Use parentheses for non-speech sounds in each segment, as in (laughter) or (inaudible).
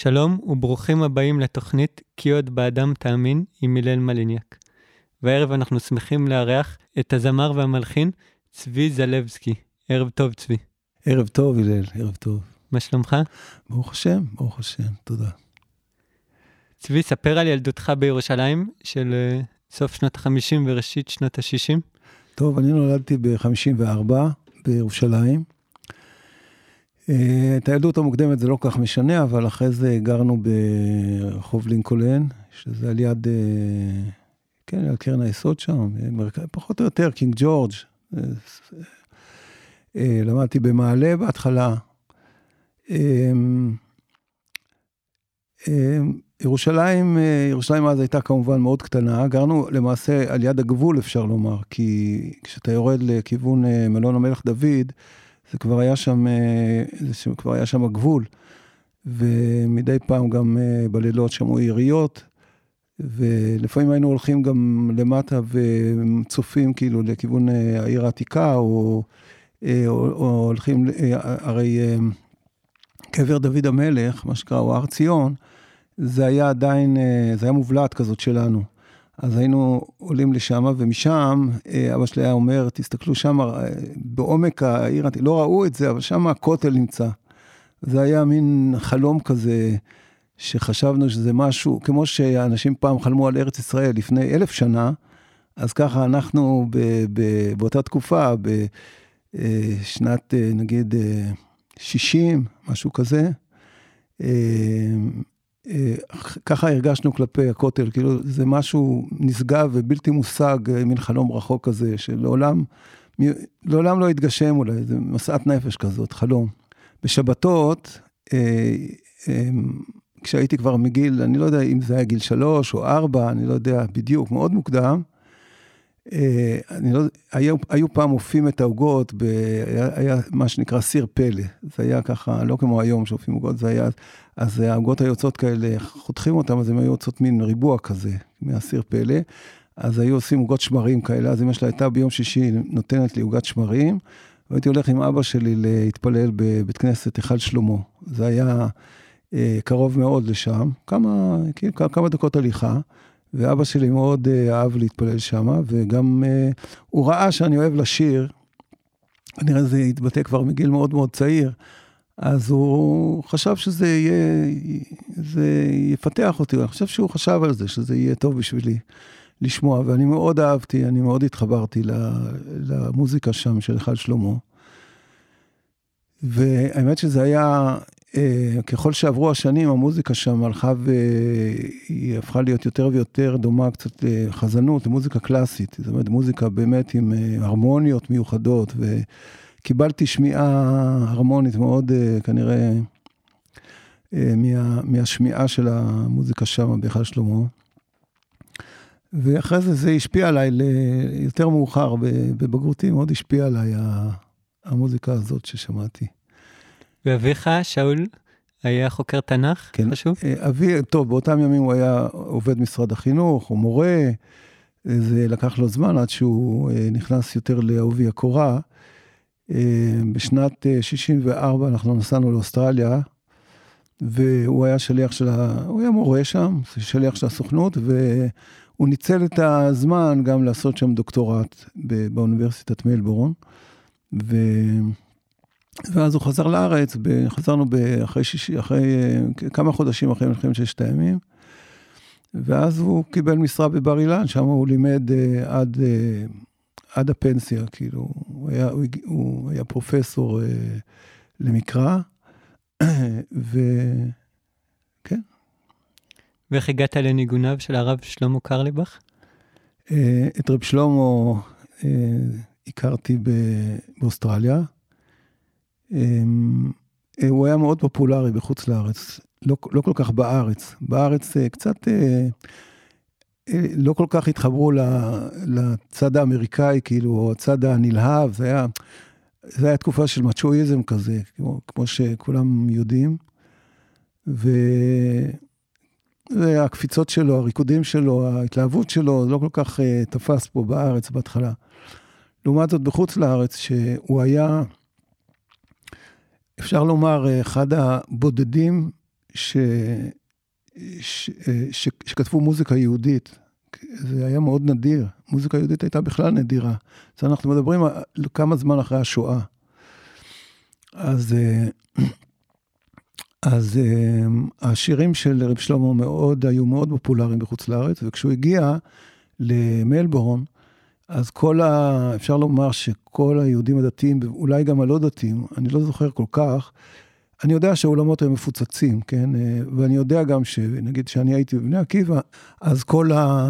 שלום וברוכים הבאים לתוכנית "כי עוד באדם תאמין" עם הלל מליניאק. והערב אנחנו שמחים לארח את הזמר והמלחין צבי זלבסקי. ערב טוב, צבי. ערב טוב, הלל, ערב טוב. מה שלומך? ברוך השם, ברוך השם, תודה. צבי, ספר על ילדותך בירושלים של uh, סוף שנות ה-50 וראשית שנות ה-60. טוב, אני נולדתי ב-54 בירושלים. Uh, את הילדות המוקדמת זה לא כך משנה, אבל אחרי זה גרנו ברחוב לינקולן, שזה על יד, uh, כן, על קרן היסוד שם. פחות או יותר, קינג ג'ורג'. Uh, למדתי במעלה בהתחלה. Uh, uh, ירושלים, ירושלים אז הייתה כמובן מאוד קטנה, גרנו למעשה על יד הגבול אפשר לומר, כי כשאתה יורד לכיוון מלון המלך דוד, זה כבר היה שם, זה כבר היה שם הגבול, ומדי פעם גם בלילות שמעו יריות, ולפעמים היינו הולכים גם למטה וצופים כאילו לכיוון העיר העתיקה, או, או, או הולכים, הרי קבר דוד המלך, מה שנקרא, או הר ציון, זה היה עדיין, זה היה מובלעת כזאת שלנו. אז היינו עולים לשם, ומשם אבא שלי היה אומר, תסתכלו שם, בעומק העיר, לא ראו את זה, אבל שם הכותל נמצא. זה היה מין חלום כזה, שחשבנו שזה משהו, כמו שאנשים פעם חלמו על ארץ ישראל לפני אלף שנה, אז ככה אנחנו ב, ב, באותה תקופה, בשנת נגיד 60, משהו כזה, ככה הרגשנו כלפי הכותל, כאילו זה משהו נשגב ובלתי מושג, מין חלום רחוק כזה, שלעולם לעולם לא יתגשם אולי, זה משאת נפש כזאת, חלום. בשבתות, אה, אה, כשהייתי כבר מגיל, אני לא יודע אם זה היה גיל שלוש או ארבע, אני לא יודע בדיוק, מאוד מוקדם, אה, אני לא, היו, היו פעם אופים את העוגות, היה, היה מה שנקרא סיר פלא. זה היה ככה, לא כמו היום שאופים עוגות, זה היה, אז העוגות היוצאות כאלה, חותכים אותן, אז הן היו יוצאות מין ריבוע כזה, מהסיר פלא. אז היו עושים עוגות שמרים כאלה, אז אמא שלה הייתה ביום שישי נותנת לי עוגת שמרים, והייתי הולך עם אבא שלי להתפלל בבית כנסת היכל שלמה. זה היה אה, קרוב מאוד לשם, כמה, כאילו, כמה דקות הליכה. ואבא שלי מאוד uh, אהב להתפלל שם, וגם uh, הוא ראה שאני אוהב לשיר, כנראה זה התבטא כבר מגיל מאוד מאוד צעיר, אז הוא חשב שזה יהיה, זה יפתח אותי, אני חושב שהוא חשב על זה, שזה יהיה טוב בשבילי לשמוע, ואני מאוד אהבתי, אני מאוד התחברתי למוזיקה שם של היכל שלמה. והאמת שזה היה אה, ככל שעברו השנים, המוזיקה שם הלכה והיא הפכה להיות יותר ויותר דומה קצת לחזנות, למוזיקה קלאסית. זאת אומרת, מוזיקה באמת עם אה, הרמוניות מיוחדות, וקיבלתי שמיעה הרמונית מאוד, אה, כנראה, מה, מהשמיעה של המוזיקה שם בהיכל שלמה. ואחרי זה זה השפיע עליי יותר מאוחר, בבגרותי מאוד השפיע עליי המוזיקה הזאת ששמעתי. ואביך, שאול, היה חוקר תנ"ך? כן, חשוב? אה, אבי, טוב, באותם ימים הוא היה עובד משרד החינוך, הוא מורה, זה לקח לו זמן עד שהוא אה, נכנס יותר לעובי הקורה. אה, בשנת 64 אנחנו נסענו לאוסטרליה, והוא היה שליח של ה... הוא היה מורה שם, שליח של הסוכנות, והוא ניצל את הזמן גם לעשות שם דוקטורט באוניברסיטת מלבורן. ו... ואז הוא חזר לארץ, חזרנו אחרי, שישי, אחרי כמה חודשים אחרי מלחמת ששת הימים, ואז הוא קיבל משרה בבר אילן, שם הוא לימד אה, עד, אה, עד הפנסיה, כאילו, הוא היה, הוא, הוא היה פרופסור אה, למקרא, וכן. ואיך הגעת לניגוניו של הרב שלמה קרליבך? את רב שלמה הכרתי באוסטרליה. אמ, אה, הוא היה מאוד פופולרי בחוץ לארץ, לא, לא כל כך בארץ. בארץ אה, קצת אה, לא כל כך התחברו לצד האמריקאי, כאילו, או הצד הנלהב, זה היה, זה היה תקופה של מצ'ואיזם כזה, כמו, כמו שכולם יודעים. ו... והקפיצות שלו, הריקודים שלו, ההתלהבות שלו, לא כל כך uh, תפס פה בארץ בהתחלה. לעומת זאת, בחוץ לארץ, שהוא היה אפשר לומר, אחד הבודדים ש... ש... ש... שכתבו מוזיקה יהודית. זה היה מאוד נדיר, מוזיקה יהודית הייתה בכלל נדירה. אז אנחנו מדברים על כמה זמן אחרי השואה. אז, (clears throat) אז השירים של רב שלמה מאוד, היו מאוד פופולריים בחוץ לארץ, וכשהוא הגיע למלבורן, אז כל ה... אפשר לומר שכל היהודים הדתיים, אולי גם הלא דתיים, אני לא זוכר כל כך, אני יודע שהאולמות היו מפוצצים, כן? ואני יודע גם שנגיד שאני הייתי בבני עקיבא, אז כל, ה...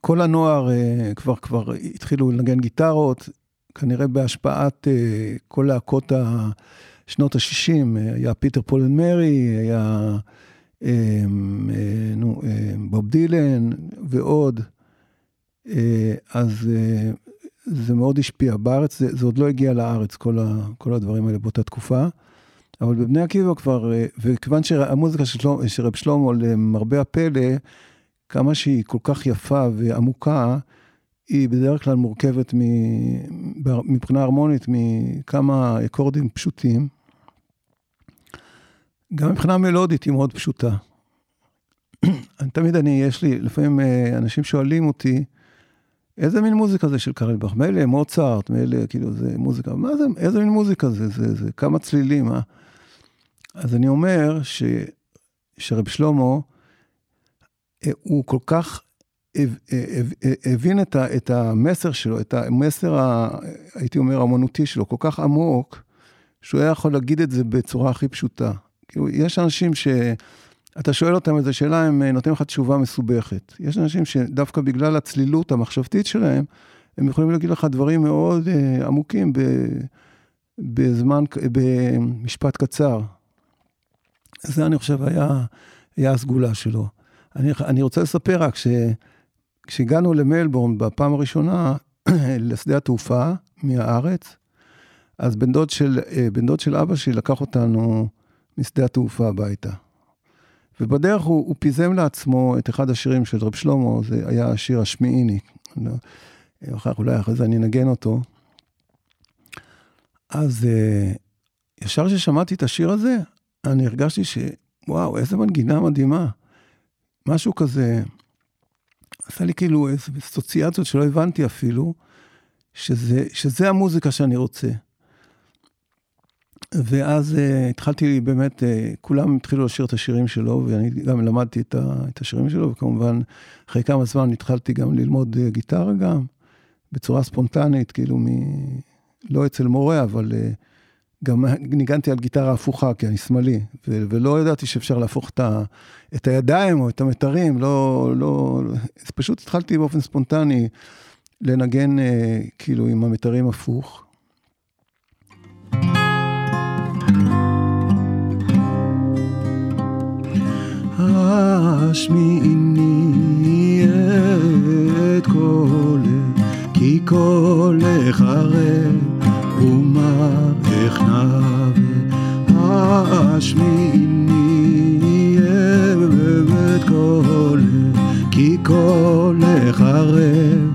כל הנוער אה, כבר, כבר התחילו לנגן גיטרות, כנראה בהשפעת אה, כל להקות שנות ה-60, היה Peter Paul and Mary, היה אה, נו, בוב דילן ועוד. אז זה מאוד השפיע. בארץ זה, זה עוד לא הגיע לארץ, כל, ה, כל הדברים האלה באותה תקופה. אבל בבני עקיבא כבר, וכיוון שהמוזיקה של, רב שלמה, למרבה הפלא, כמה שהיא כל כך יפה ועמוקה, היא בדרך כלל מורכבת מבחינה הרמונית מכמה אקורדים פשוטים. גם מבחינה מלודית היא מאוד פשוטה. (clears throat) תמיד אני, יש לי, לפעמים אה, אנשים שואלים אותי, איזה מין מוזיקה זה של קרלבך? מילא מוצרט, מילא, כאילו, זה מוזיקה, מה זה, איזה מין מוזיקה זה? זה, זה כמה צלילים, מה? אז אני אומר ש, שרב שלמה, אה, הוא כל כך הבין את, ה, את המסר שלו, את המסר, ה, הייתי אומר, האמנותי שלו, כל כך עמוק, שהוא היה יכול להגיד את זה בצורה הכי פשוטה. כאילו, יש אנשים שאתה שואל אותם איזו שאלה, הם נותנים לך תשובה מסובכת. יש אנשים שדווקא בגלל הצלילות המחשבתית שלהם, הם יכולים להגיד לך דברים מאוד uh, עמוקים ב, בזמן, במשפט קצר. זה, אני חושב, היה, היה הסגולה שלו. אני, אני רוצה לספר רק ש... כשהגענו למלבורן בפעם הראשונה, (clears throat) לשדה התעופה מהארץ, אז בן דוד, של, אה, בן דוד של אבא שלי לקח אותנו משדה התעופה הביתה. ובדרך הוא, הוא פיזם לעצמו את אחד השירים של רב שלמה, זה היה השיר השמיעיני. לא, אחר, אולי אחרי זה אני אנגן אותו. אז אה, ישר כששמעתי את השיר הזה, אני הרגשתי שוואו, איזה מנגינה מדהימה. משהו כזה, עשה לי כאילו איזה אסוציאציות שלא הבנתי אפילו, שזה, שזה המוזיקה שאני רוצה. ואז uh, התחלתי באמת, uh, כולם התחילו לשיר את השירים שלו, ואני גם למדתי את, ה, את השירים שלו, וכמובן, אחרי כמה זמן התחלתי גם ללמוד uh, גיטרה גם, בצורה ספונטנית, כאילו מ... לא אצל מורה, אבל uh, גם ניגנתי על גיטרה הפוכה, כי אני שמאלי, ו- ולא ידעתי שאפשר להפוך את, ה- את הידיים או את המתרים, לא, לא, אז פשוט התחלתי באופן ספונטני לנגן אה, כאילו עם המתרים הפוך. השמיעיני את קולך, כי קולך ערב ומערך נווה, השמיעיני את קולך, כי קולך ערב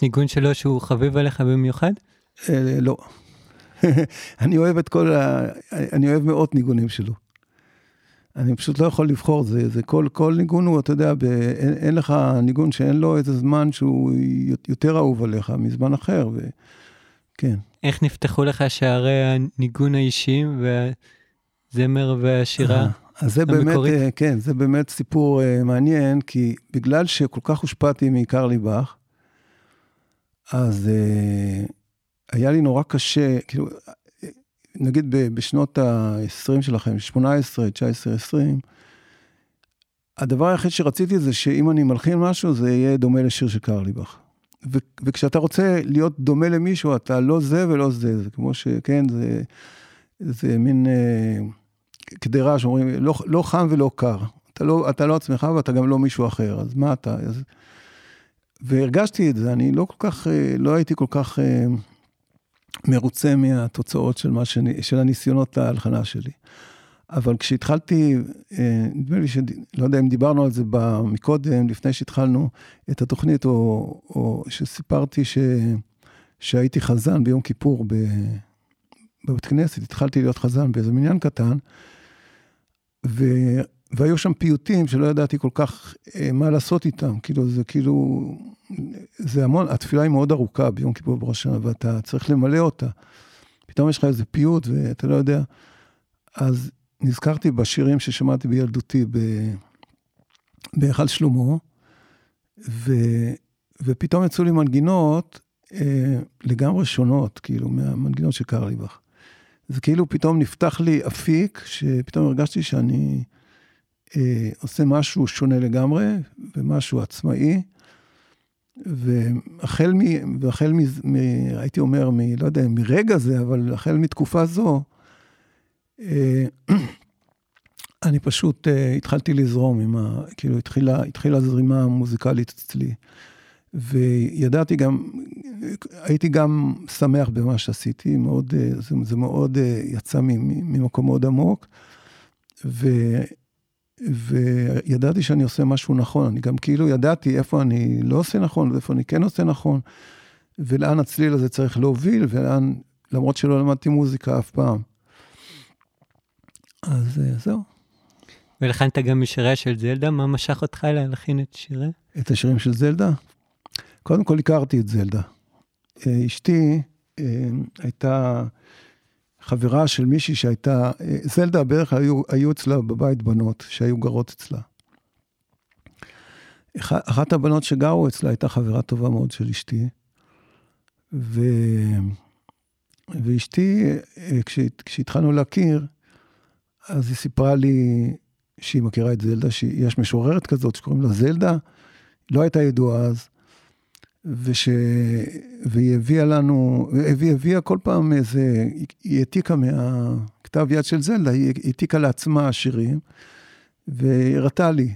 יש ניגון שלו שהוא חביב עליך במיוחד? לא. (laughs) אני אוהב את כל ה... אני אוהב מאות ניגונים שלו. אני פשוט לא יכול לבחור, זה, זה כל, כל ניגון הוא, אתה יודע, ב, אין, אין לך ניגון שאין לו איזה זמן שהוא יותר אהוב עליך מזמן אחר, וכן. איך נפתחו לך שערי הניגון האישיים והזמר והשירה אז זה המקורית? באמת, כן, זה באמת סיפור מעניין, כי בגלל שכל כך הושפעתי מקרלי באך, אז היה לי נורא קשה, כאילו, נגיד בשנות ה-20 שלכם, 18, 19, 20, הדבר היחיד שרציתי זה שאם אני מלחין משהו, זה יהיה דומה לשיר של קרליבך. ו- וכשאתה רוצה להיות דומה למישהו, אתה לא זה ולא זה, זה כמו שכן, זה, זה מין אה, קדרה שאומרים, לא, לא חם ולא קר. אתה לא, אתה לא עצמך ואתה גם לא מישהו אחר, אז מה אתה? אז... והרגשתי את זה, אני לא כל כך, אה, לא הייתי כל כך... אה, מרוצה מהתוצאות של, מה שאני, של הניסיונות ההלחנה שלי. אבל כשהתחלתי, אה, נדמה לי שלא יודע אם דיברנו על זה מקודם, לפני שהתחלנו את התוכנית, או, או שסיפרתי ש, שהייתי חזן ביום כיפור בבית כנסת, התחלתי להיות חזן באיזה מניין קטן, ו, והיו שם פיוטים שלא ידעתי כל כך אה, מה לעשות איתם, כאילו זה כאילו, זה המון, התפילה היא מאוד ארוכה ביום כיפור בראש השנה, ואתה צריך למלא אותה. פתאום יש לך איזה פיוט ואתה לא יודע. אז נזכרתי בשירים ששמעתי בילדותי בהיכל שלמה, ו, ופתאום יצאו לי מנגינות אה, לגמרי שונות, כאילו, מהמנגינות של קרליבך. זה כאילו פתאום נפתח לי אפיק, שפתאום הרגשתי שאני עושה משהו שונה לגמרי, ומשהו עצמאי. והחל מ... והחל מ... מ... הייתי אומר, מ... לא יודע, מרגע זה, אבל החל מתקופה זו, אה, (clears throat) אני פשוט uh, התחלתי לזרום עם ה... כאילו, התחילה, התחילה זרימה מוזיקלית אצלי. וידעתי גם, הייתי גם שמח במה שעשיתי, מאוד, אה, זה, זה מאוד יצא ממקום מאוד עמוק. וידעתי שאני עושה משהו נכון, אני גם כאילו ידעתי איפה אני לא עושה נכון ואיפה אני כן עושה נכון, ולאן הצליל הזה צריך להוביל, ולאן, למרות שלא למדתי מוזיקה אף פעם. אז אה, זהו. ולכנת גם משיריה של זלדה, מה משך אותך להלחין את שיריה? את השירים של זלדה? קודם כל הכרתי את זלדה. אה, אשתי אה, הייתה חברה של מישהי שהייתה, זלדה בערך היו, היו אצלה בבית בנות שהיו גרות אצלה. אחת הבנות שגרו אצלה הייתה חברה טובה מאוד של אשתי, ו... ואשתי, כשהתחלנו להכיר, אז היא סיפרה לי שהיא מכירה את זלדה, שיש משוררת כזאת שקוראים לה זלדה, לא הייתה ידועה אז, וש... והיא הביאה לנו, והיא הביאה כל פעם איזה, היא העתיקה מהכתב יד של זלדה, היא העתיקה לעצמה שירים, והראתה לי.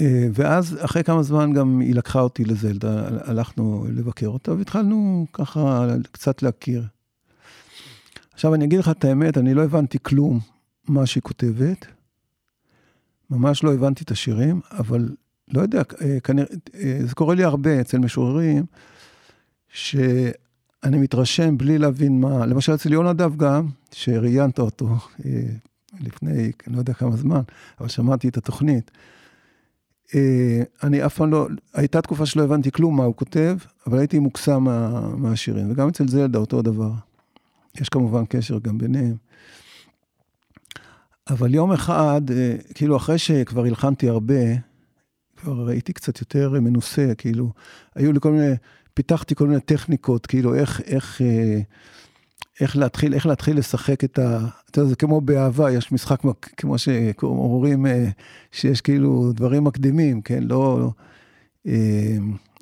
אה, ואז אחרי כמה זמן גם היא לקחה אותי לזלדה, הלכנו לבקר אותה והתחלנו ככה קצת להכיר. עכשיו אני אגיד לך את האמת, אני לא הבנתי כלום מה שהיא כותבת. ממש לא הבנתי את השירים, אבל לא יודע, אה, כנראה, אה, זה קורה לי הרבה אצל משוררים, שאני מתרשם בלי להבין מה, למשל אצל יונדב גם, שראיינת אותו אה, לפני, אני לא יודע כמה זמן, אבל שמעתי את התוכנית. אני אף פעם לא, הייתה תקופה שלא הבנתי כלום מה הוא כותב, אבל הייתי מוקסם מה, מהשירים, וגם אצל זלדה אותו דבר. יש כמובן קשר גם ביניהם. אבל יום אחד, כאילו אחרי שכבר הלחנתי הרבה, כבר הייתי קצת יותר מנוסה, כאילו, היו לי כל מיני, פיתחתי כל מיני טכניקות, כאילו, איך, איך, אה, איך להתחיל, איך להתחיל לשחק את ה... אתה יודע, זה כמו באהבה, יש משחק, כמו שאומרים, אה, שיש כאילו דברים מקדימים, כן? לא, לא,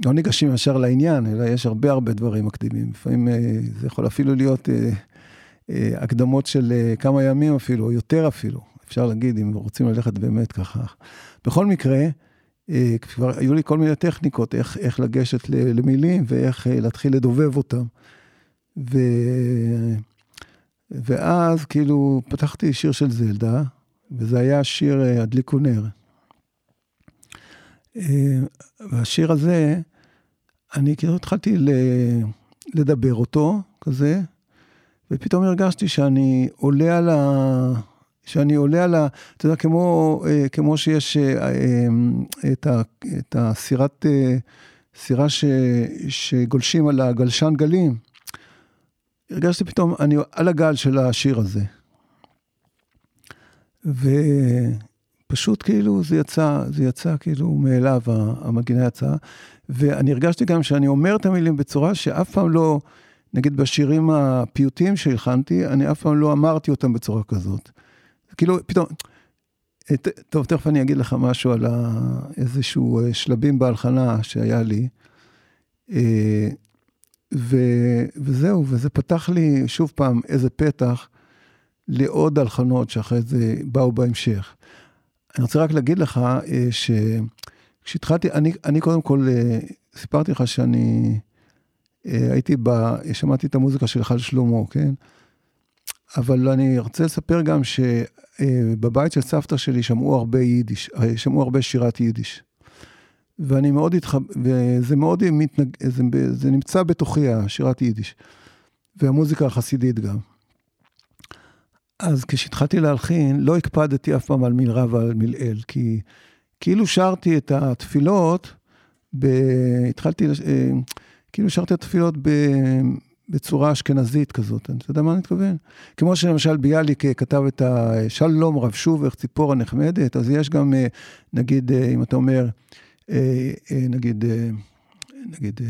לא ניגשים ישר לעניין, אלא יש הרבה הרבה דברים מקדימים. לפעמים זה יכול אפילו להיות הקדמות של כמה ימים אפילו, או יותר אפילו, אפשר להגיד, אם רוצים ללכת באמת ככה. בכל מקרה, כבר היו לי כל מיני טכניקות, איך, איך לגשת למילים ואיך להתחיל לדובב אותם. ו... ואז כאילו פתחתי שיר של זלדה, וזה היה שיר הדליקו נר. והשיר הזה, אני כאילו התחלתי לדבר אותו, כזה, ופתאום הרגשתי שאני עולה על ה... שאני עולה על ה... אתה יודע, כמו, אה, כמו שיש אה, אה, את, ה, את הסירת, סירה ש, שגולשים על הגלשן גלים. הרגשתי פתאום, אני על הגל של השיר הזה. ופשוט כאילו זה יצא, זה יצא כאילו מאליו, המנגינה יצאה. ואני הרגשתי גם שאני אומר את המילים בצורה שאף פעם לא... נגיד בשירים הפיוטים שהלחנתי, אני אף פעם לא אמרתי אותם בצורה כזאת. כאילו, פתאום, טוב, תכף אני אגיד לך משהו על איזשהו אה, שלבים בהלחנה שהיה לי. אה, ו, וזהו, וזה פתח לי שוב פעם איזה פתח לעוד הלחנות שאחרי זה באו בהמשך. אני רוצה רק להגיד לך אה, שכשהתחלתי, אני, אני קודם כל סיפרתי לך שאני אה, הייתי ב... שמעתי את המוזיקה של חל שלמה, כן? אבל אני רוצה לספר גם שבבית של סבתא שלי שמעו הרבה יידיש, אה, שמעו הרבה שירת יידיש. ואני מאוד התחב... וזה מאוד מתנג... זה, זה נמצא בתוכי, השירת יידיש. והמוזיקה החסידית גם. אז כשהתחלתי להלחין, לא הקפדתי אף פעם על מלרע ועל מלעיל, כי כאילו שרתי את התפילות, ב... התחלתי, אה, כאילו שרתי את התפילות בצורה אשכנזית כזאת, אתה יודע מה אני מתכוון? כמו שלמשל ביאליק כתב את השלום רב שובך ציפורה נחמדת, אז יש גם, אה, נגיד, אה, אם אתה אומר, אה, נגיד, נגיד,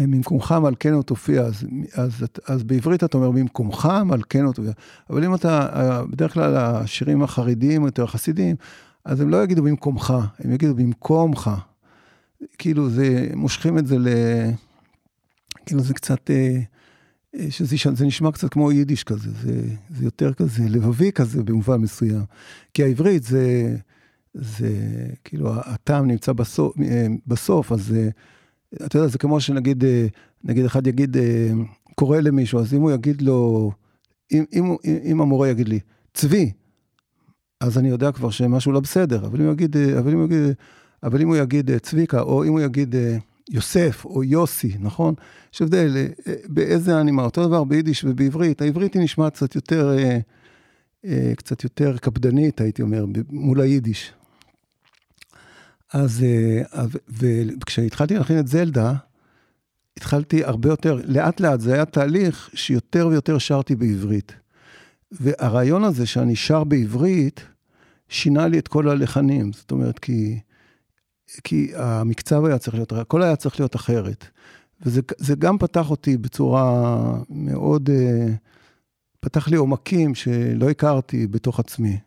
ממקומך מלכנו תופיע, אז, אז, אז בעברית אתה אומר ממקומך מלכנו תופיע. אבל אם אתה, בדרך כלל השירים החרדיים, יותר חסידים, אז הם לא יגידו במקומך, הם יגידו במקומך. כאילו זה, מושכים את זה ל... כאילו זה קצת, אה, אה, שזה, זה נשמע קצת כמו יידיש כזה, זה, זה יותר כזה לבבי כזה במובן מסוים. כי העברית זה, זה כאילו הטעם נמצא בסוף, אה, בסוף אז אתה יודע, זה כמו שנגיד, נגיד אחד יגיד, קורא למישהו, אז אם הוא יגיד לו, אם, אם, אם המורה יגיד לי, צבי, אז אני יודע כבר שמשהו לא בסדר, אבל אם הוא יגיד, אבל אם הוא יגיד, אבל אם הוא יגיד צביקה, או אם הוא יגיד יוסף או יוסי, נכון? יש הבדל אה, באיזה אנימה, אותו דבר ביידיש ובעברית. העברית היא נשמעת קצת יותר, קצת יותר קפדנית, הייתי אומר, מול היידיש. אז, וכשהתחלתי להכין את זלדה, התחלתי הרבה יותר, לאט לאט, זה היה תהליך שיותר ויותר שרתי בעברית. והרעיון הזה שאני שר בעברית, שינה לי את כל הלחנים. זאת אומרת, כי כי המקצב היה צריך להיות, הכל היה צריך להיות אחרת. וזה גם פתח אותי בצורה מאוד, אה, פתח לי עומקים שלא הכרתי בתוך עצמי.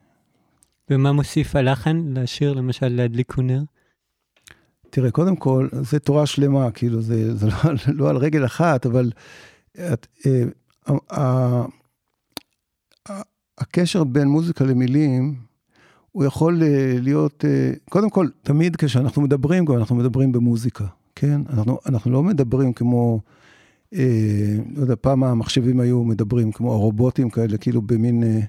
ומה מוסיף הלחן לשיר, למשל, להדליק נר? תראה, קודם כל, זה תורה שלמה, כאילו, זה, זה לא, (laughs) לא על רגל אחת, אבל את, אה, אה, הקשר בין מוזיקה למילים, הוא יכול אה, להיות, אה, קודם כל, תמיד כשאנחנו מדברים, גם אנחנו מדברים במוזיקה, כן? אנחנו, אנחנו לא מדברים כמו, אה, לא יודע, פעם המחשבים היו מדברים כמו הרובוטים כאלה, כאילו במין אה,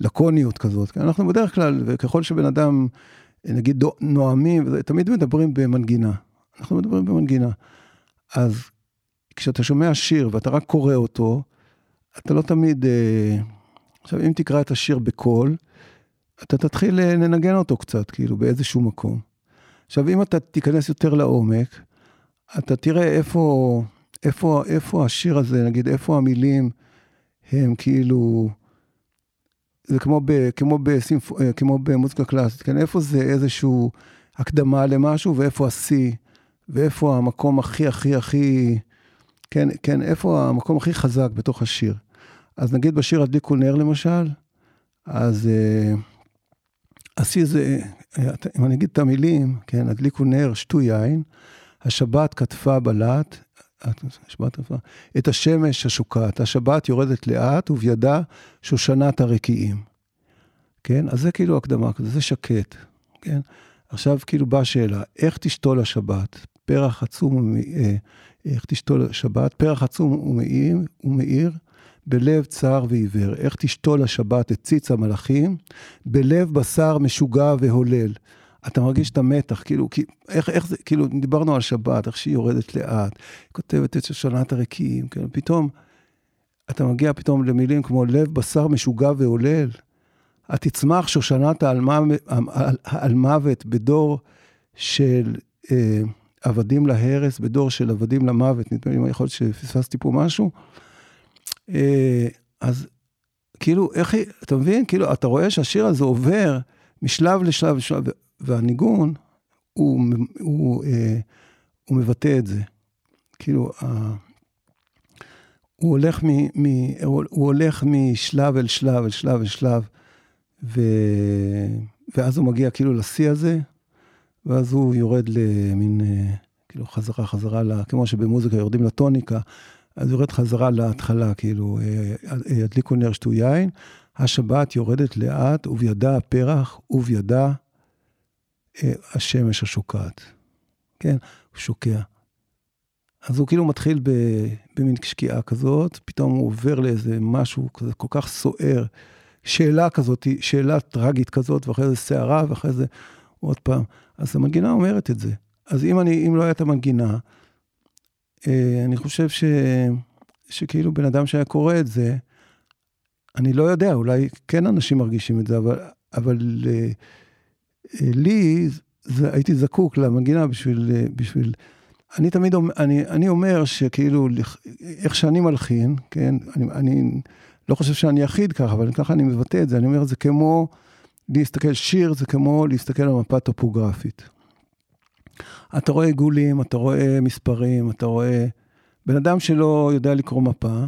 לקוניות כזאת. כן? אנחנו בדרך כלל, וככל שבן אדם, נגיד נואמים, תמיד מדברים במנגינה. אנחנו מדברים במנגינה. אז כשאתה שומע שיר ואתה רק קורא אותו, אתה לא תמיד... אה, עכשיו, אם תקרא את השיר בקול, אתה תתחיל אה, לנגן אותו קצת, כאילו, באיזשהו מקום. עכשיו, אם אתה תיכנס יותר לעומק, אתה תראה איפה, איפה, איפה השיר הזה, נגיד, איפה המילים הם כאילו, זה כמו, ב, כמו, בסימפ, אה, כמו במוזיקה קלאסית, כן? איפה זה איזשהו הקדמה למשהו, ואיפה השיא, ואיפה המקום הכי, הכי, הכי, כן, כן, איפה המקום הכי חזק בתוך השיר. אז נגיד בשיר הדליקו נר למשל, אז... Uh, השיא זה, אם אני אגיד את המילים, כן, הדליקו נר, שתו יין, השבת כתפה בלט, שבת רפואה, את השמש השוקעת, השבת יורדת לאט ובידה שושנת הרקיעים. כן? אז זה כאילו הקדמה, זה שקט, כן? עכשיו כאילו באה השאלה, איך תשתול השבת? פרח עצום, אה, איך תשתול השבת? פרח עצום ומאיר, ומאיר בלב צר ועיוור. איך תשתול השבת את ציץ המלאכים? בלב בשר משוגע והולל. אתה מרגיש את המתח, כאילו, איך, איך זה, כאילו, דיברנו על שבת, איך שהיא יורדת לאט, כותבת את שושנת הרקיעים, כאילו, פתאום, אתה מגיע פתאום למילים כמו לב בשר משוגע והולל. התצמח שושנת העל מוות בדור של אה, עבדים להרס, בדור של עבדים למוות, נדמה לי, יכול להיות שפספסתי פה משהו. אה, אז כאילו, איך היא, אתה מבין? כאילו, אתה רואה שהשיר הזה עובר משלב לשלב לשלב, והניגון, הוא, הוא, אה, הוא מבטא את זה. כאילו, אה, הוא הולך, מ, מ, הוא הולך משלב אל שלב אל שלב אל שלב, ו, ואז הוא מגיע כאילו לשיא הזה, ואז הוא יורד למין, אה, כאילו, חזרה, חזרה, לה, כמו שבמוזיקה יורדים לטוניקה, אז יורד חזרה להתחלה, כאילו, ידליקו אה, נר שתו יין, השבת יורדת לאט, ובידה הפרח, ובידה אה, השמש השוקעת. כן, הוא שוקע. אז הוא כאילו מתחיל במין שקיעה כזאת, פתאום הוא עובר לאיזה משהו כזה כל כך סוער, שאלה כזאת, שאלה טרגית כזאת, ואחרי זה סערה, ואחרי זה עוד פעם. אז המנגינה אומרת את זה. אז אם, אני, אם לא הייתה מנגינה, אני חושב ש, שכאילו בן אדם שהיה קורא את זה, אני לא יודע, אולי כן אנשים מרגישים את זה, אבל, אבל אה, אה, לי, זה, הייתי זקוק למנגינה בשביל, בשביל... אני תמיד אומר, אני, אני אומר שכאילו, איך שאני מלחין, כן, אני, אני לא חושב שאני יחיד ככה, אבל ככה אני מבטא את זה, אני אומר, זה כמו להסתכל, שיר זה כמו להסתכל על מפה טופוגרפית. אתה רואה עיגולים, אתה רואה מספרים, אתה רואה... בן אדם שלא יודע לקרוא מפה,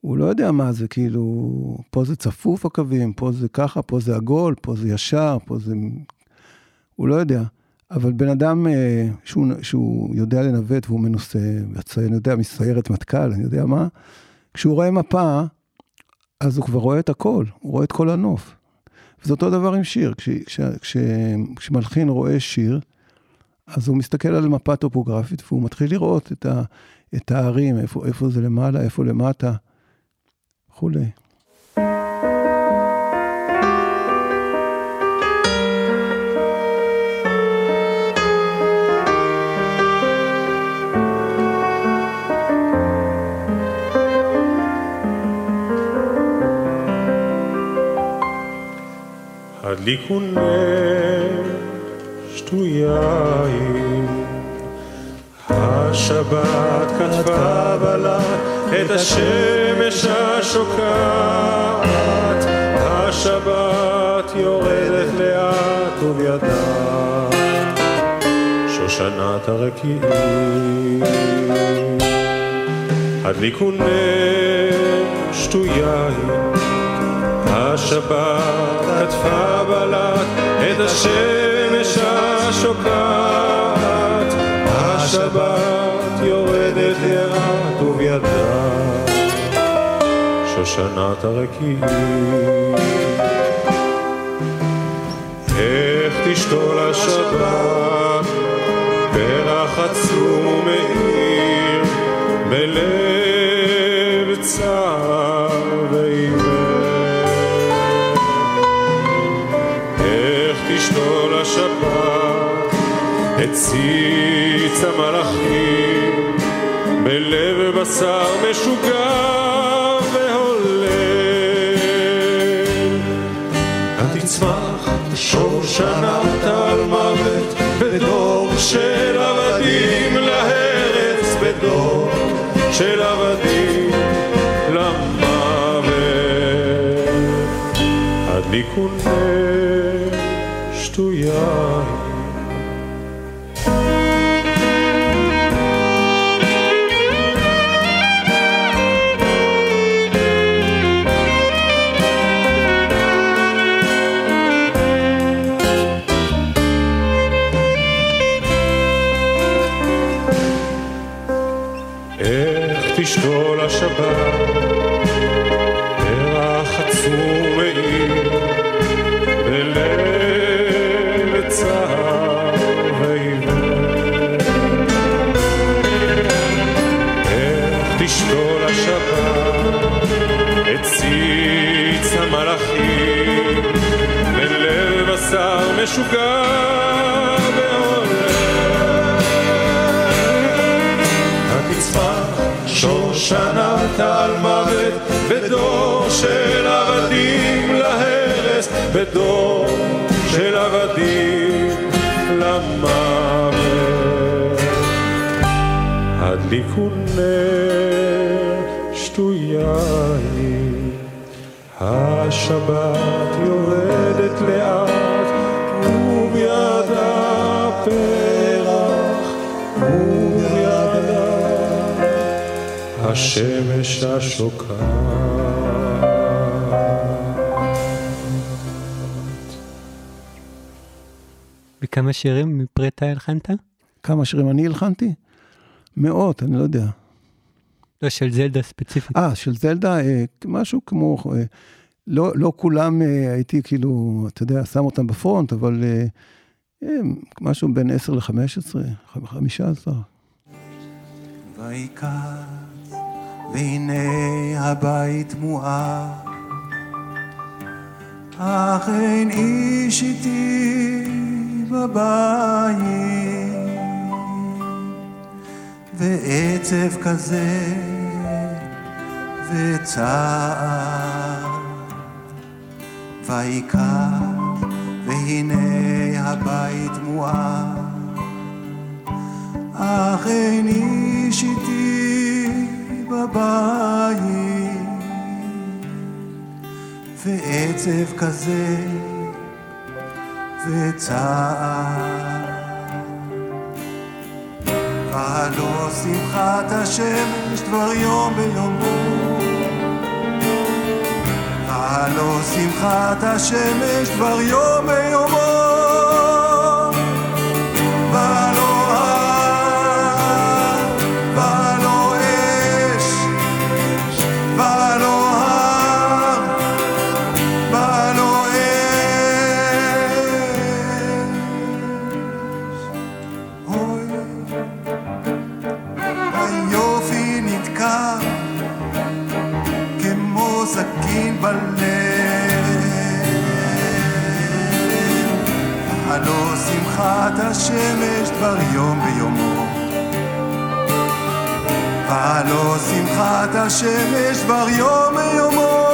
הוא לא יודע מה זה, כאילו, פה זה צפוף הקווים, פה זה ככה, פה זה עגול, פה זה ישר, פה זה... הוא לא יודע. אבל בן אדם אה, שהוא, שהוא יודע לנווט והוא מנוסה, אני יודע, מסיירת מטכ"ל, אני יודע מה, כשהוא רואה מפה, אז הוא כבר רואה את הכל, הוא רואה את כל הנוף. וזה אותו דבר עם שיר, כש, כש, כש, כשמלחין רואה שיר, אז הוא מסתכל על מפה טופוגרפית והוא מתחיל לראות את, ה, את הערים, איפה, איפה זה למעלה, איפה למטה, וכולי. הדליקו נר שתו. השבת כתבה בלט את השמש השוקעת, השבת יורדת לאט ובידה שושנת הרקיעים. הדליקו נר שתו יין השבת עטפה בלט את השמש השוקעת, השבת יורדת לאט ובידה שושנת הרקיעים. איך תשתול השבת פרח עצום ומאיר בלב הציץ המלאכים בלב בשר משוגע והולל התצמח שושנת על מוות בדור של עבדים להרץ בדור של עבדים למוות. הדליקו נר שטויה בשר משוגע והולך. התצמח שושנה טל מוות, בדור של עבדים להרס, בדור של עבדים למוות. הדליקו שטויה היא, השבת יורדת לאט, ובידה פרח, ובידה השמש השוקעת. וכמה שירים מפרטה הלחנת? כמה שירים אני הלחנתי? מאות, אני לא יודע. לא, של זלדה ספציפית. אה, של זלדה, אה, משהו כמו, אה, לא, לא כולם אה, הייתי כאילו, אתה יודע, שם אותם בפרונט, אבל אה, משהו בין 10 ל-15, 15. ויקץ, והנה הבית מואר, אך אין איש איתי בבית, ועצב כזה וצער. ויקץ, והנה הבית מואר, אך אין איש איתי בבית, ועצב כזה וצער. והלא שמחת השמש דבר יום ביומו, והלא שמחת השמש דבר יום ביומו. דבר יום ביומו. הלא שמחת השמש דבר יום ביומו.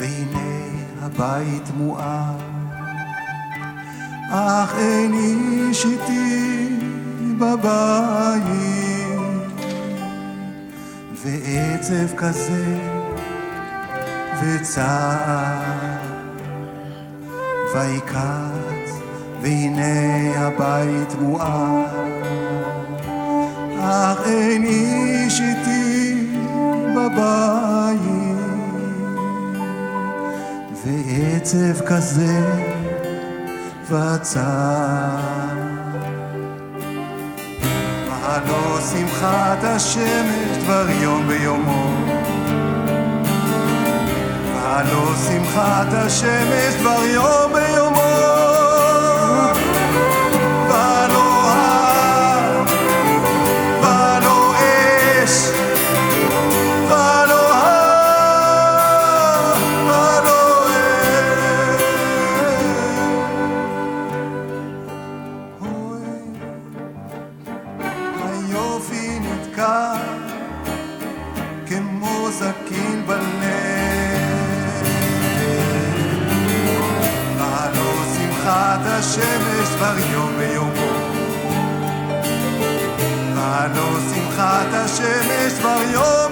והנה הבית מואר, אך אין איש איתי בבית, ועצב כזה וצער. ויקץ, והנה הבית מואר, אך אין איש איתי בבית, ועצב כזה וצער. והלא שמחת השמש דבר יום ביומו, והלא שמחת השמש דבר יום ביומו. השמש דבר יום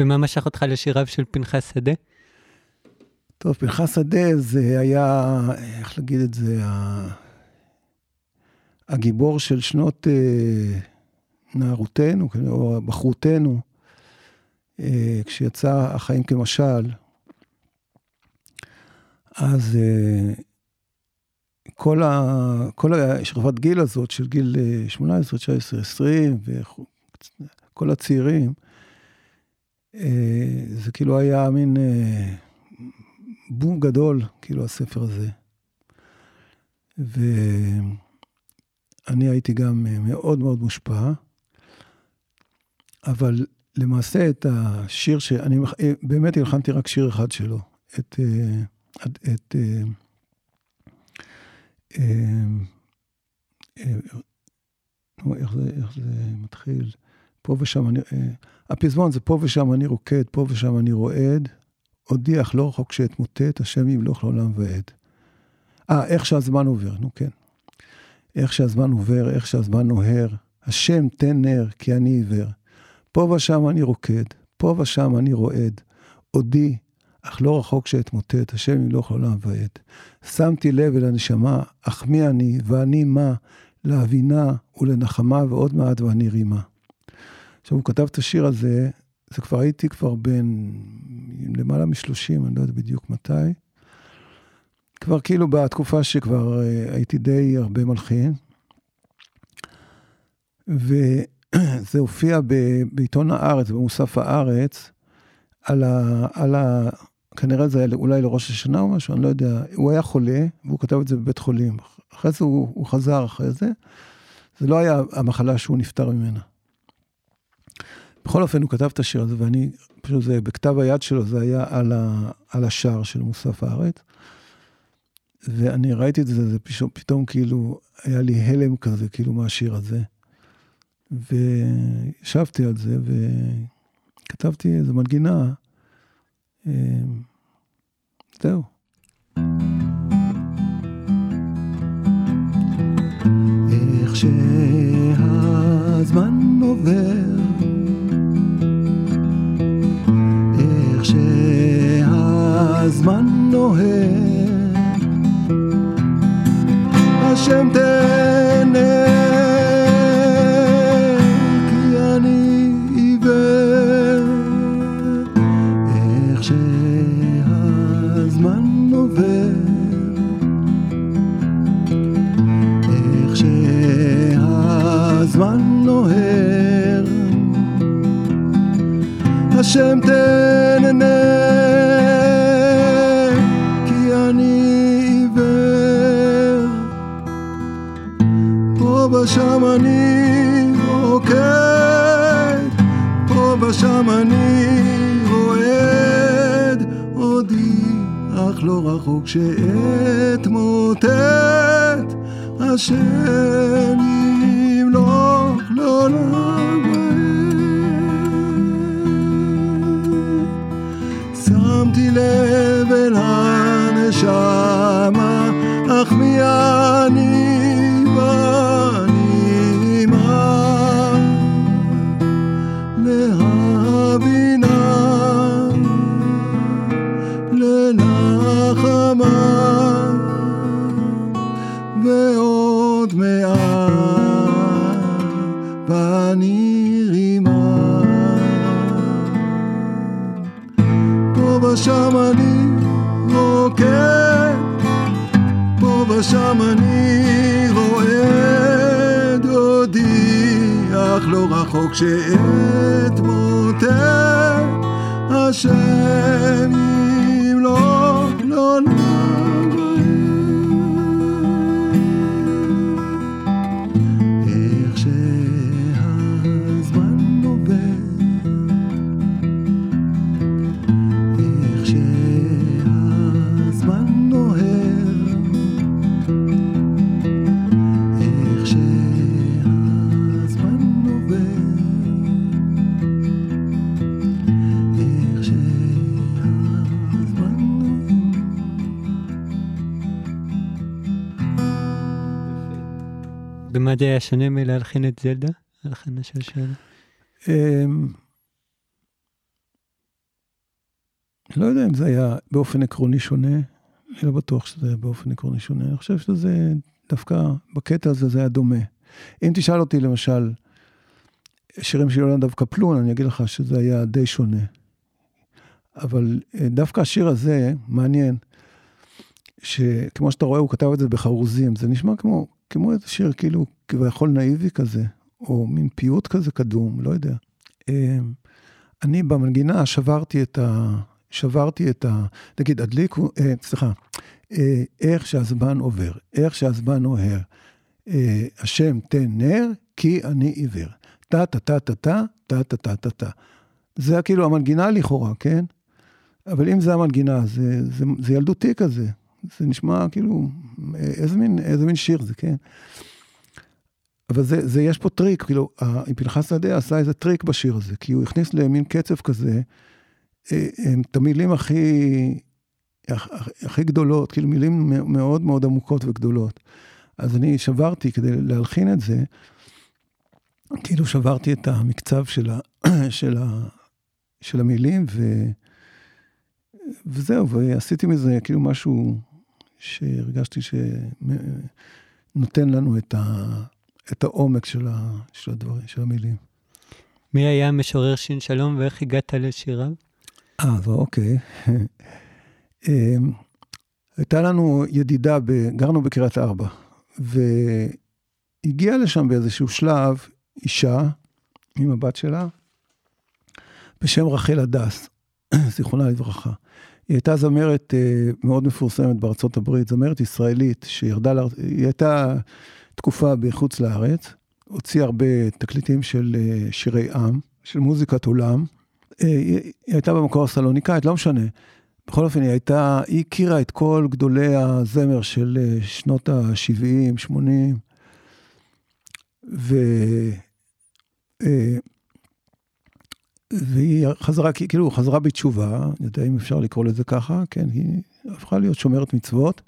ומה משך אותך לשיריו של פנחס שדה? טוב, פנחס שדה זה היה, איך להגיד את זה, הגיבור של שנות אה, נערותנו, כן, או בחרותנו, אה, כשיצא החיים כמשל, אז אה, כל, ה, כל השכבת גיל הזאת של גיל 18, 19, 20, וכל הצעירים, זה כאילו היה מין בום גדול, כאילו, הספר הזה. ואני הייתי גם מאוד מאוד מושפע, אבל למעשה את השיר שאני באמת הלחנתי רק שיר אחד שלו, את... את, את איך זה, איך זה מתחיל? פה ושם אני... הפזמון זה פה ושם אני רוקד, פה ושם אני רועד, הודיח לא רחוק שאתמוטט, השם ימלוך לעולם ועד. אה, איך שהזמן עובר, נו כן. איך שהזמן עובר, איך שהזמן נוהר, השם תן נר, כי אני עיוור. פה ושם אני רוקד, פה ושם אני רועד. עודי, אך לא רחוק שאתמוטט, השם ימלוך לעולם ועד. שמתי לב אל הנשמה, אך מי אני, ואני מה, להבינה ולנחמה ועוד מעט ואני רימה. עכשיו, הוא כתב את השיר הזה זה כבר הייתי כבר בן למעלה משלושים, אני לא יודע בדיוק מתי. כבר כאילו בתקופה שכבר אה, הייתי די הרבה מלחין. וזה הופיע בעיתון הארץ, במוסף הארץ, על ה... על ה כנראה זה היה אולי לראש השנה או משהו, אני לא יודע. הוא היה חולה, והוא כתב את זה בבית חולים. אחרי זה הוא, הוא חזר אחרי זה. זה לא היה המחלה שהוא נפטר ממנה. בכל אופן, הוא כתב את השיר הזה, ואני, פשוט זה, בכתב היד שלו, זה היה על, ה, על השער של מוסף הארץ. ואני ראיתי את זה, זה פתאום, פתאום כאילו, היה לי הלם כזה, כאילו, מהשיר הזה. וישבתי על זה, וכתבתי איזו מנגינה. אה, זהו. איך שהזמן עובר הזמן נוהר. השם תהנה רחוק שאתמוטט, השם ימלוך לעולם שמתי לב אל הנשמה, אך מי רחוק שאתמוטט, השם במה זה היה שונה מלהלחין את זלדה? הלחנה של שאלה? אמ, לא יודע אם זה היה באופן עקרוני שונה, אני לא בטוח שזה היה באופן עקרוני שונה, אני חושב שזה דווקא בקטע הזה זה היה דומה. אם תשאל אותי למשל, שירים של יולנד דווקא פלון, אני אגיד לך שזה היה די שונה. אבל אה, דווקא השיר הזה, מעניין, שכמו שאתה רואה, הוא כתב את זה בחרוזים, זה נשמע כמו, כמו איזה שיר כאילו כביכול נאיבי כזה, או מין פיוט כזה קדום, לא יודע. אה, אני במנגינה שברתי את ה... שברתי את ה... נגיד, הדליקו, אה, סליחה, אה, איך שהזמן עובר, איך שהזמן נוהר. אה, השם תן נר, כי אני עיוור. טה טה טה טה טה, טה טה טה טה טה. זה כאילו המנגינה לכאורה, כן? אבל אם זה המנגינה, זה, זה, זה ילדותי כזה. זה נשמע כאילו, איזה מין, איזה מין שיר זה, כן? אבל זה, זה, יש פה טריק, כאילו, פנחס שדה עשה איזה טריק בשיר הזה, כי הוא הכניס למין קצב כזה, אה, את המילים הכי, הכי גדולות, כאילו מילים מאוד מאוד עמוקות וגדולות. אז אני שברתי כדי להלחין את זה, כאילו שברתי את המקצב של, ה, (clears throat) של, ה, של המילים, ו, וזהו, ועשיתי מזה כאילו משהו שהרגשתי שנותן לנו את, ה, את העומק של, ה, של הדברים, של המילים. מי היה המשורר שין שלום ואיך הגעת לשיריו? אה, אוקיי. (laughs) אמ, הייתה לנו ידידה, גרנו בקריית ארבע, והגיעה לשם באיזשהו שלב אישה עם הבת שלה, בשם רחל הדס, (clears throat) זיכרונה לברכה. היא הייתה זמרת uh, מאוד מפורסמת בארצות הברית, זמרת ישראלית שירדה, לה... היא הייתה תקופה בחוץ לארץ, הוציאה הרבה תקליטים של uh, שירי עם, של מוזיקת עולם. Uh, היא, הייתה במקור סלוניקאית, לא משנה. בכל אופן, היא הייתה, היא הכירה את כל גדולי הזמר של שנות ה-70, 80, ו... והיא חזרה, כאילו, חזרה בתשובה, אני יודע אם אפשר לקרוא לזה ככה, כן, היא הפכה להיות שומרת מצוות.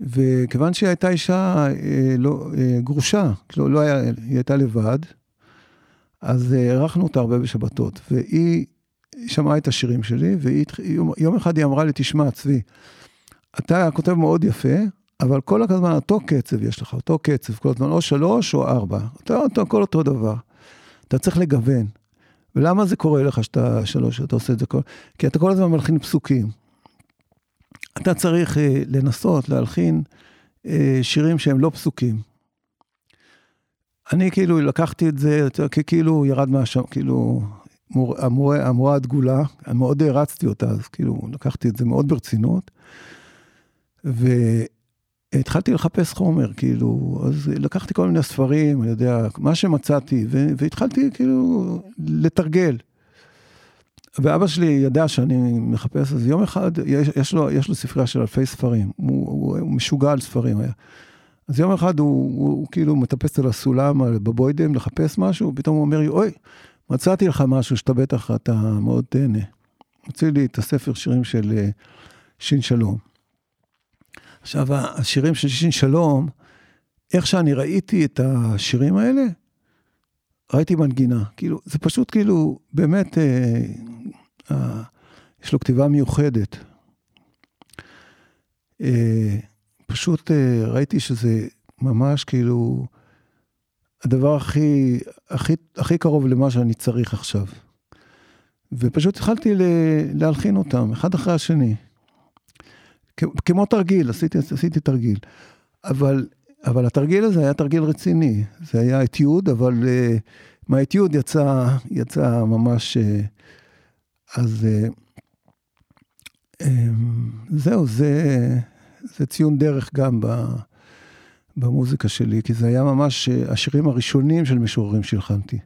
וכיוון שהיא הייתה אישה אה, לא, אה, גרושה, כאילו לא היה, היא הייתה לבד, אז אירחנו אותה הרבה בשבתות, והיא שמעה את השירים שלי, ויום אחד היא אמרה לי, תשמע, צבי, אתה כותב מאוד יפה, אבל כל הזמן אותו קצב יש לך, אותו קצב, כל הזמן, או שלוש או ארבע, אתה, אתה כל אותו דבר. אתה צריך לגוון. ולמה זה קורה לך שאתה שלוש, שאתה עושה את זה כל... כי אתה כל הזמן מלחין פסוקים. אתה צריך אה, לנסות להלחין אה, שירים שהם לא פסוקים. אני כאילו לקחתי את זה, כאילו ירד מהשם, כאילו מור, המורה, המורה הדגולה, מאוד הרצתי אותה, אז כאילו לקחתי את זה מאוד ברצינות. ו... התחלתי לחפש חומר, כאילו, אז לקחתי כל מיני ספרים, אני יודע, מה שמצאתי, והתחלתי כאילו לתרגל. ואבא שלי ידע שאני מחפש, אז יום אחד, יש, יש, לו, יש לו ספרייה של אלפי ספרים, הוא, הוא, הוא משוגע על ספרים היה. אז יום אחד הוא, הוא, הוא כאילו מטפס על הסולם בבוידם לחפש משהו, ופתאום הוא אומר לי, אוי, מצאתי לך משהו שאתה בטח, אתה מאוד תהנה. הוציא לי את הספר שירים של אה, שין שלום. עכשיו, השירים של שין שלום, איך שאני ראיתי את השירים האלה, ראיתי מנגינה. כאילו, זה פשוט כאילו, באמת, אה, אה, יש לו כתיבה מיוחדת. אה, פשוט אה, ראיתי שזה ממש כאילו הדבר הכי, הכי, הכי קרוב למה שאני צריך עכשיו. ופשוט התחלתי להלחין אותם, אחד אחרי השני. כמו תרגיל, עשיתי, עשיתי תרגיל. אבל, אבל התרגיל הזה היה תרגיל רציני. זה היה אתיוד, אבל uh, מהאתיוד יצא, יצא ממש... Uh, אז uh, um, זהו, זה, זה ציון דרך גם ב, במוזיקה שלי, כי זה היה ממש השירים הראשונים של משוררים שהלחנתי.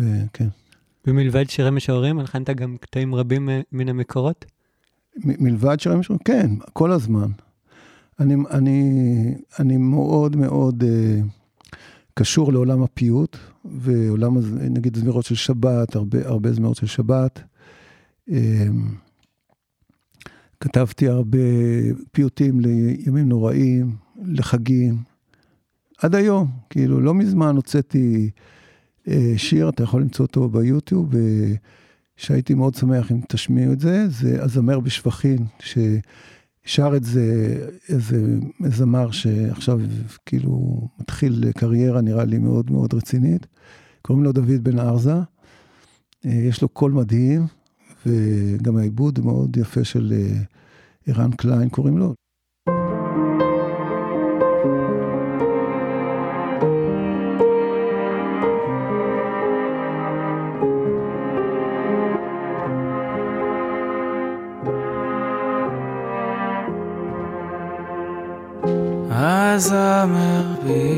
וכן. ומלבד שירי משוררים, הלחנת גם קטעים רבים מן המקורות? מלבד שירים משוררים? כן, כל הזמן. אני, אני, אני מאוד מאוד uh, קשור לעולם הפיוט, ועולם, נגיד, זמירות של שבת, הרבה, הרבה זמירות של שבת. Uh, כתבתי הרבה פיוטים לימים נוראים, לחגים. עד היום, כאילו, לא מזמן הוצאתי uh, שיר, אתה יכול למצוא אותו ביוטיוב, uh, שהייתי מאוד שמח אם תשמיעו את זה, זה הזמר בשבחין, ששר את זה איזה זמר שעכשיו כאילו מתחיל קריירה נראה לי מאוד מאוד רצינית. קוראים לו דוד בן ארזה, יש לו קול מדהים, וגם העיבוד מאוד יפה של ערן קליין קוראים לו.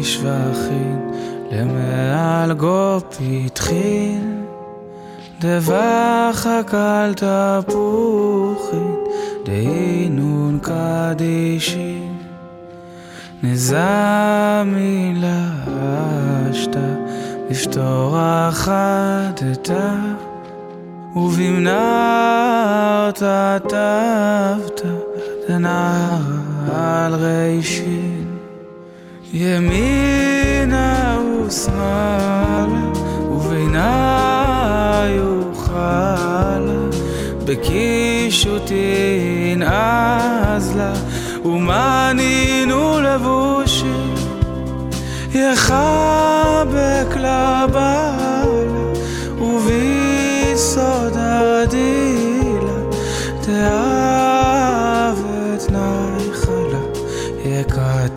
בשבחין למעל גו פתחין דבח הקל תפוחין דהינון קדישין. נזמי להשתה בפתור אחדתה ובמנהר תתבת דנהר על רישין ימינה ושמאלה ובינה יוכלה בקישוטין אז לה ומנינו לבושים יחבק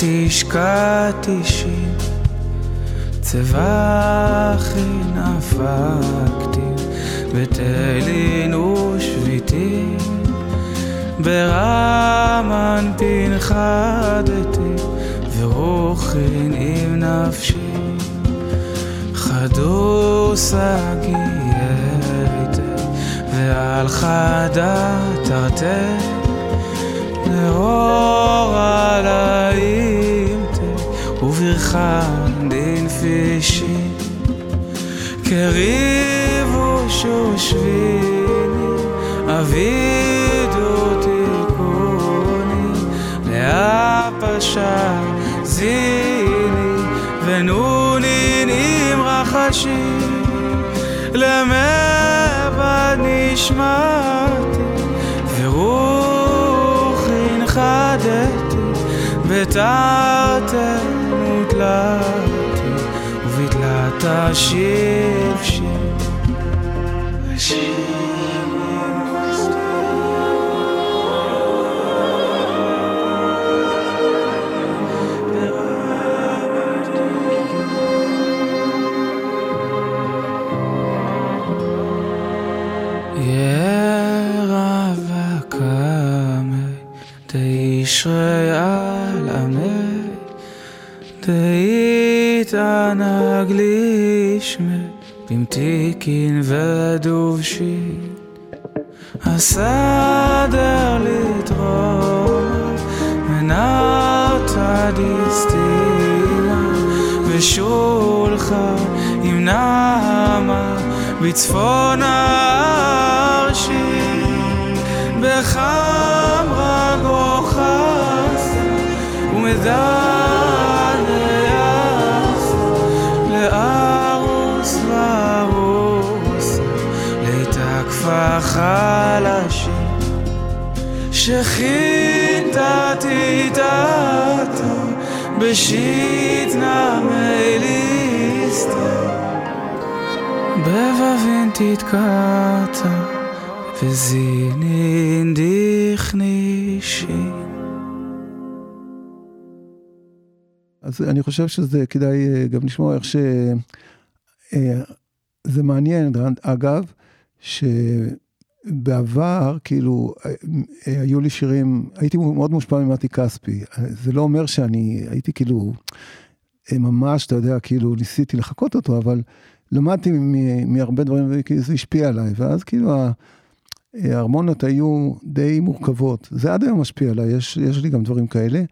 יקטיש קטישים צבחין אפקתים בתלין ושביתים ברמן פנחדתי ורוחין עם נפשי. חדו שגי הייתה ועל חדה תרתי נאור על האימתה וברכן דנפשי קריבו שושביני אבידו תיקוני להפשה זיני ונונין עם רחשי למבד נשמעתי ורוחי נחדתי בתרתי מוטלתי ובתלת השבשי ירב הקמי תשרי על עמי תתענג לשמי במתיקין ודובשין. הסדר לתרום מנרתא דיסטינה ושולחה עם נעמה בצפון הארשי בחמרה גוחס ומדן חלשים שכינתתי תתו בשיטנה מליסטה. בבבין תתקעת וזינין דכנישין אז אני חושב שזה כדאי אה, גם לשמוע איך ש... אה, זה מעניין, אגב, שבעבר, כאילו, אה, היו לי שירים, הייתי מאוד מושפע ממתי כספי. זה לא אומר שאני הייתי כאילו, ממש, אתה יודע, כאילו, ניסיתי לחקות אותו, אבל למדתי מהרבה דברים, וזה השפיע עליי. ואז כאילו, ההרמוניות היו די מורכבות. זה עד היום משפיע עליי, יש, יש לי גם דברים כאלה.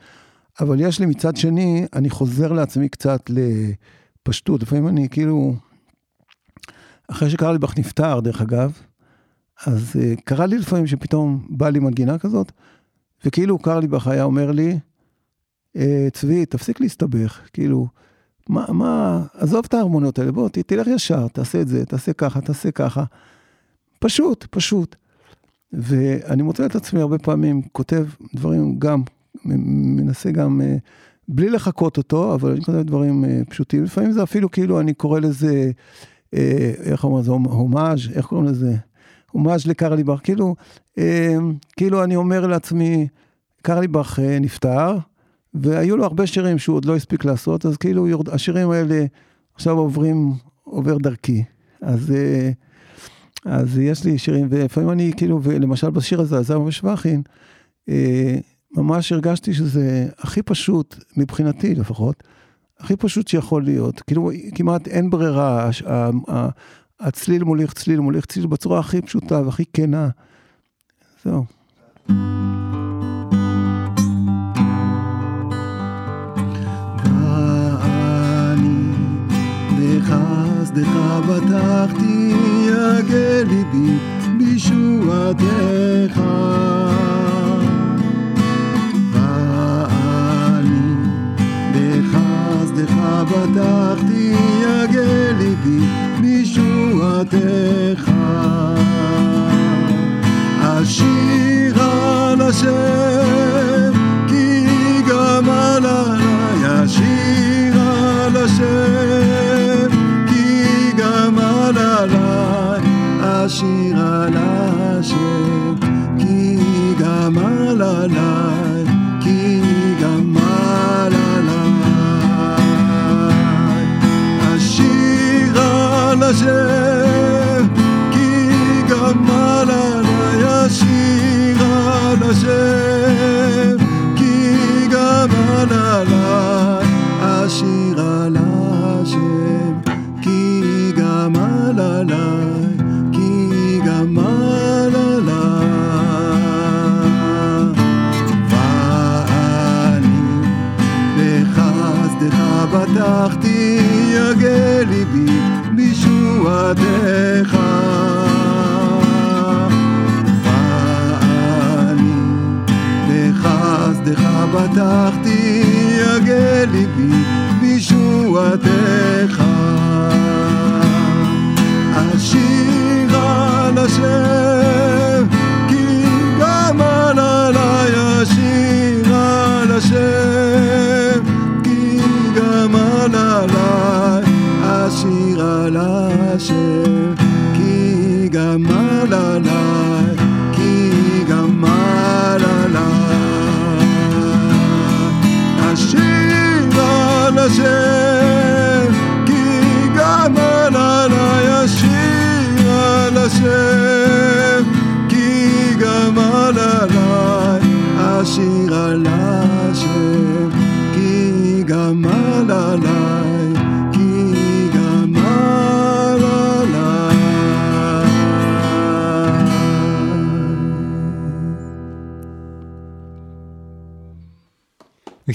אבל יש לי מצד שני, אני חוזר לעצמי קצת לפשטות. לפעמים אני כאילו, אחרי שקרליבך נפטר, דרך אגב, אז uh, קרה לי לפעמים שפתאום בא לי מנגינה כזאת, וכאילו קרליבך היה אומר לי, אה, צבי, תפסיק להסתבך, כאילו, מה, מה, עזוב את ההרמוניות האלה, בוא, תלך ישר, תעשה את זה, תעשה ככה, תעשה ככה. פשוט, פשוט. ואני מוצא את עצמי הרבה פעמים כותב דברים גם, מנסה גם, אה, בלי לחקות אותו, אבל אני כותב דברים אה, פשוטים. לפעמים זה אפילו כאילו, אני קורא לזה, אה, איך אומרים לזה, הומאז', איך קוראים לזה? הומאז' לקרליבך, כאילו, כאילו אני אומר לעצמי, קרליבך נפטר, והיו לו הרבה שירים שהוא עוד לא הספיק לעשות, אז כאילו השירים האלה עכשיו עוברים, עובר דרכי. אז, אז יש לי שירים, ולפעמים אני כאילו, ולמשל בשיר הזה, עזר ושבחין, ממש הרגשתי שזה הכי פשוט, מבחינתי לפחות, הכי פשוט שיכול להיות. כאילו, כמעט אין ברירה, הצליל מוליך צליל מוליך צליל בצורה הכי פשוטה והכי כנה. זהו. בחסדך בטחתי, יגל ליבי בישועתך. בטחתי יגל ליבי בישועתך. אשיר על השם כי גמל עליי, אשיר על השם כי גמל עליי, אשיר על השם כי גמל עליי, כי גמל השם, בטחתי יגל ליבי בישועתך. ואני בחסדך בטחתי, יגל ליבי בישועתך. אשיר על השם,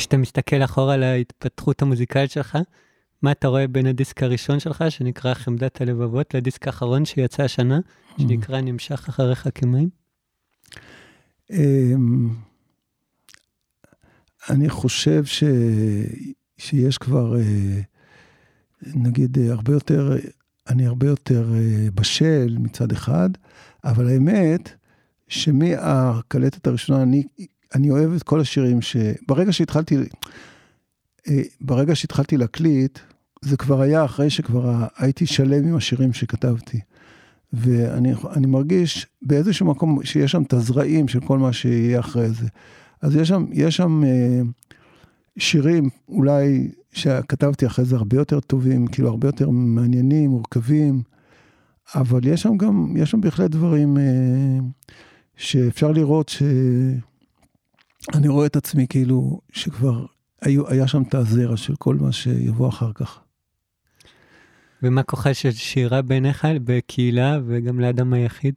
וכשאתה מסתכל אחורה על ההתפתחות המוזיקלית שלך, מה אתה רואה בין הדיסק הראשון שלך, שנקרא חמדת הלבבות, לדיסק האחרון שיצא השנה, שנקרא נמשך אחריך כמים? אמ, אני חושב ש... שיש כבר, אה, נגיד, הרבה יותר, אני הרבה יותר אה, בשל מצד אחד, אבל האמת, שמהקלטת הראשונה, אני אני אוהב את כל השירים ש... ברגע שהתחלתי, אה, ברגע שהתחלתי להקליט, זה כבר היה אחרי שכבר הייתי שלם עם השירים שכתבתי. ואני מרגיש באיזשהו מקום שיש שם את הזרעים של כל מה שיהיה אחרי זה. אז יש שם, יש שם אה, שירים אולי שכתבתי אחרי זה הרבה יותר טובים, כאילו הרבה יותר מעניינים, מורכבים, אבל יש שם גם, יש שם בהחלט דברים אה, שאפשר לראות ש... אני רואה את עצמי כאילו שכבר היו, היה שם את הזרע של כל מה שיבוא אחר כך. ומה כוחה של שירה בעיניך בקהילה וגם לאדם היחיד?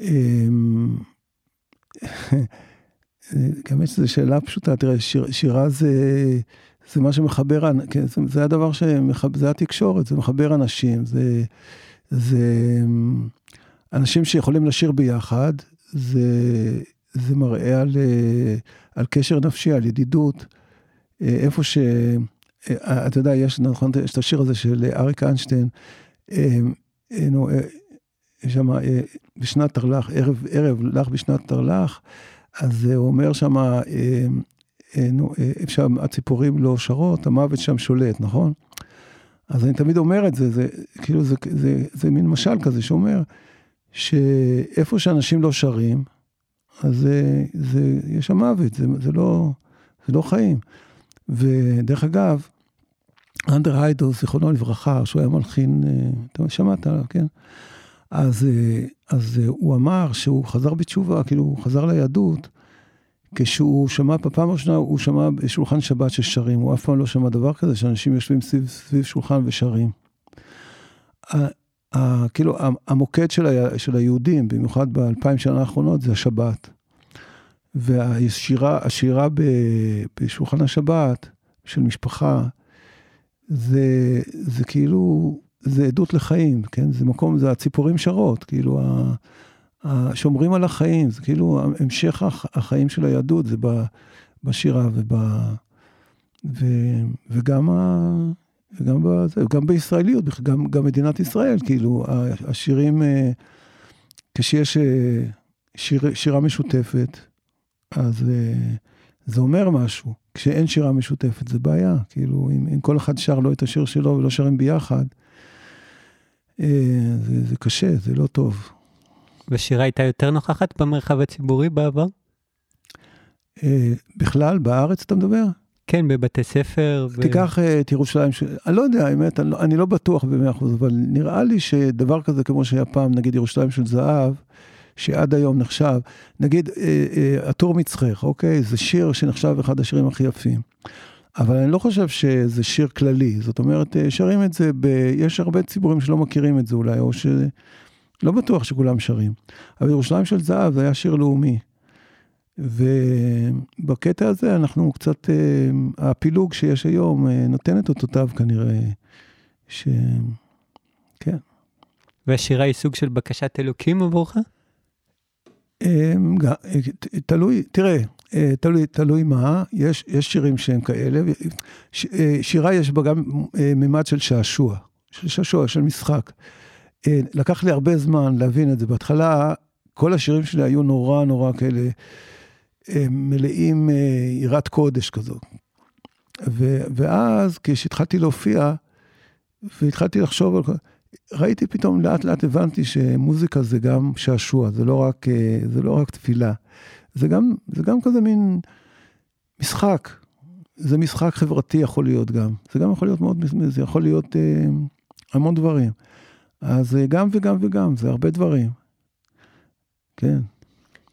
אמ, (laughs) גם יש איזו שאלה פשוטה, תראה, שיר, שירה זה, זה מה שמחבר, כן, זה, זה הדבר שמחבר, זה התקשורת, זה מחבר אנשים, זה, זה אמ, אנשים שיכולים לשיר ביחד, זה זה מראה על, אה, על קשר נפשי, על ידידות. אה, איפה ש... אה, אתה יודע, יש, נכון, יש את השיר הזה של אריק איינשטיין, יש שם, בשנת תרל"ח, ערב, ערב לך בשנת תרל"ח, אז הוא אומר שם, נו, אה, שם הציפורים לא שרות, המוות שם שולט, נכון? אז אני תמיד אומר את זה, זה כאילו זה, זה, זה, זה מין משל כזה שאומר שאיפה שאנשים לא שרים, אז זה, זה, יש שם מוות, זה, זה, לא, זה לא חיים. ודרך אגב, אנדר היידו, זיכרונו לברכה, שהוא היה מלחין, אה, אתה שמעת עליו, כן? אז, אה, אז אה, הוא אמר שהוא חזר בתשובה, כאילו הוא חזר ליהדות, כשהוא שמע, בפעם הראשונה הוא שמע שולחן שבת ששרים, הוא אף פעם לא שמע דבר כזה, שאנשים יושבים סביב, סביב שולחן ושרים. כאילו המוקד של, ה, של היהודים, במיוחד באלפיים שנה האחרונות, זה השבת. והשירה בשולחן השבת של משפחה, זה, זה כאילו, זה עדות לחיים, כן? זה מקום, זה הציפורים שרות, כאילו, שומרים על החיים, זה כאילו המשך החיים של היהדות, זה בשירה וב... ו, וגם, ה, וגם, בזה, גם בישראליות, גם, גם מדינת ישראל, כאילו, השירים, אה, כשיש אה, שיר, שירה משותפת, אז אה, זה אומר משהו. כשאין שירה משותפת זה בעיה, כאילו אם, אם כל אחד שר לו את השיר שלו ולא שרים ביחד, זה, זה קשה, זה לא טוב. ושירה הייתה יותר נוכחת במרחב הציבורי בעבר? בכלל, בארץ אתה מדבר? כן, בבתי ספר. תיקח ו... את ירושלים, ש... אני לא יודע, האמת, אני לא, אני לא בטוח במאה אחוז, אבל נראה לי שדבר כזה כמו שהיה פעם, נגיד ירושלים של זהב, שעד היום נחשב, נגיד אה, אה, מצחך, אוקיי? זה שיר שנחשב אחד השירים הכי יפים. אבל אני לא חושב שזה שיר כללי, זאת אומרת, אה, שרים את זה, ב... יש הרבה ציבורים שלא מכירים את זה אולי, או שלא בטוח שכולם שרים. אבל ירושלים של זהב זה היה שיר לאומי. ובקטע הזה אנחנו קצת, הפילוג שיש היום נותן את אותותיו כנראה, ש... כן. והשירה היא סוג של בקשת אלוקים עבורך? אמ, תלוי, תראה, אה, תלוי, תלוי מה, יש, יש שירים שהם כאלה, ש, אה, שירה יש בה גם אה, ממד של שעשוע, של שעשוע, של משחק. לקח לי הרבה זמן להבין את זה. בהתחלה, כל השירים שלי היו נורא נורא כאלה, מלאים יראת קודש כזו. ו, ואז כשהתחלתי להופיע, והתחלתי לחשוב על... ראיתי פתאום, לאט לאט הבנתי שמוזיקה זה גם שעשוע, זה לא רק, אה, זה לא רק תפילה. זה גם, זה גם כזה מין משחק. זה משחק חברתי יכול להיות גם. זה גם יכול להיות מאוד, זה יכול להיות אה, המון דברים. אז אה, גם וגם וגם, זה הרבה דברים. כן.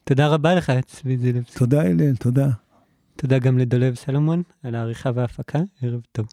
תודה רבה לך, צבי זילבסקי. תודה, הלל, תודה. תודה גם לדולב סלומון על העריכה וההפקה, ערב טוב.